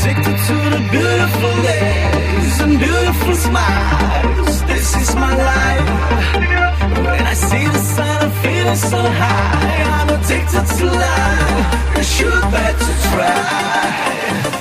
addicted to the beautiful days and beautiful smiles. This is my life. When I see the sun, I'm feeling so high. I'm addicted to life. You should better try.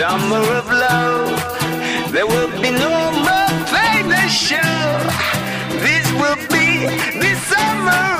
summer of love. There will be no more famous show. This will be the summer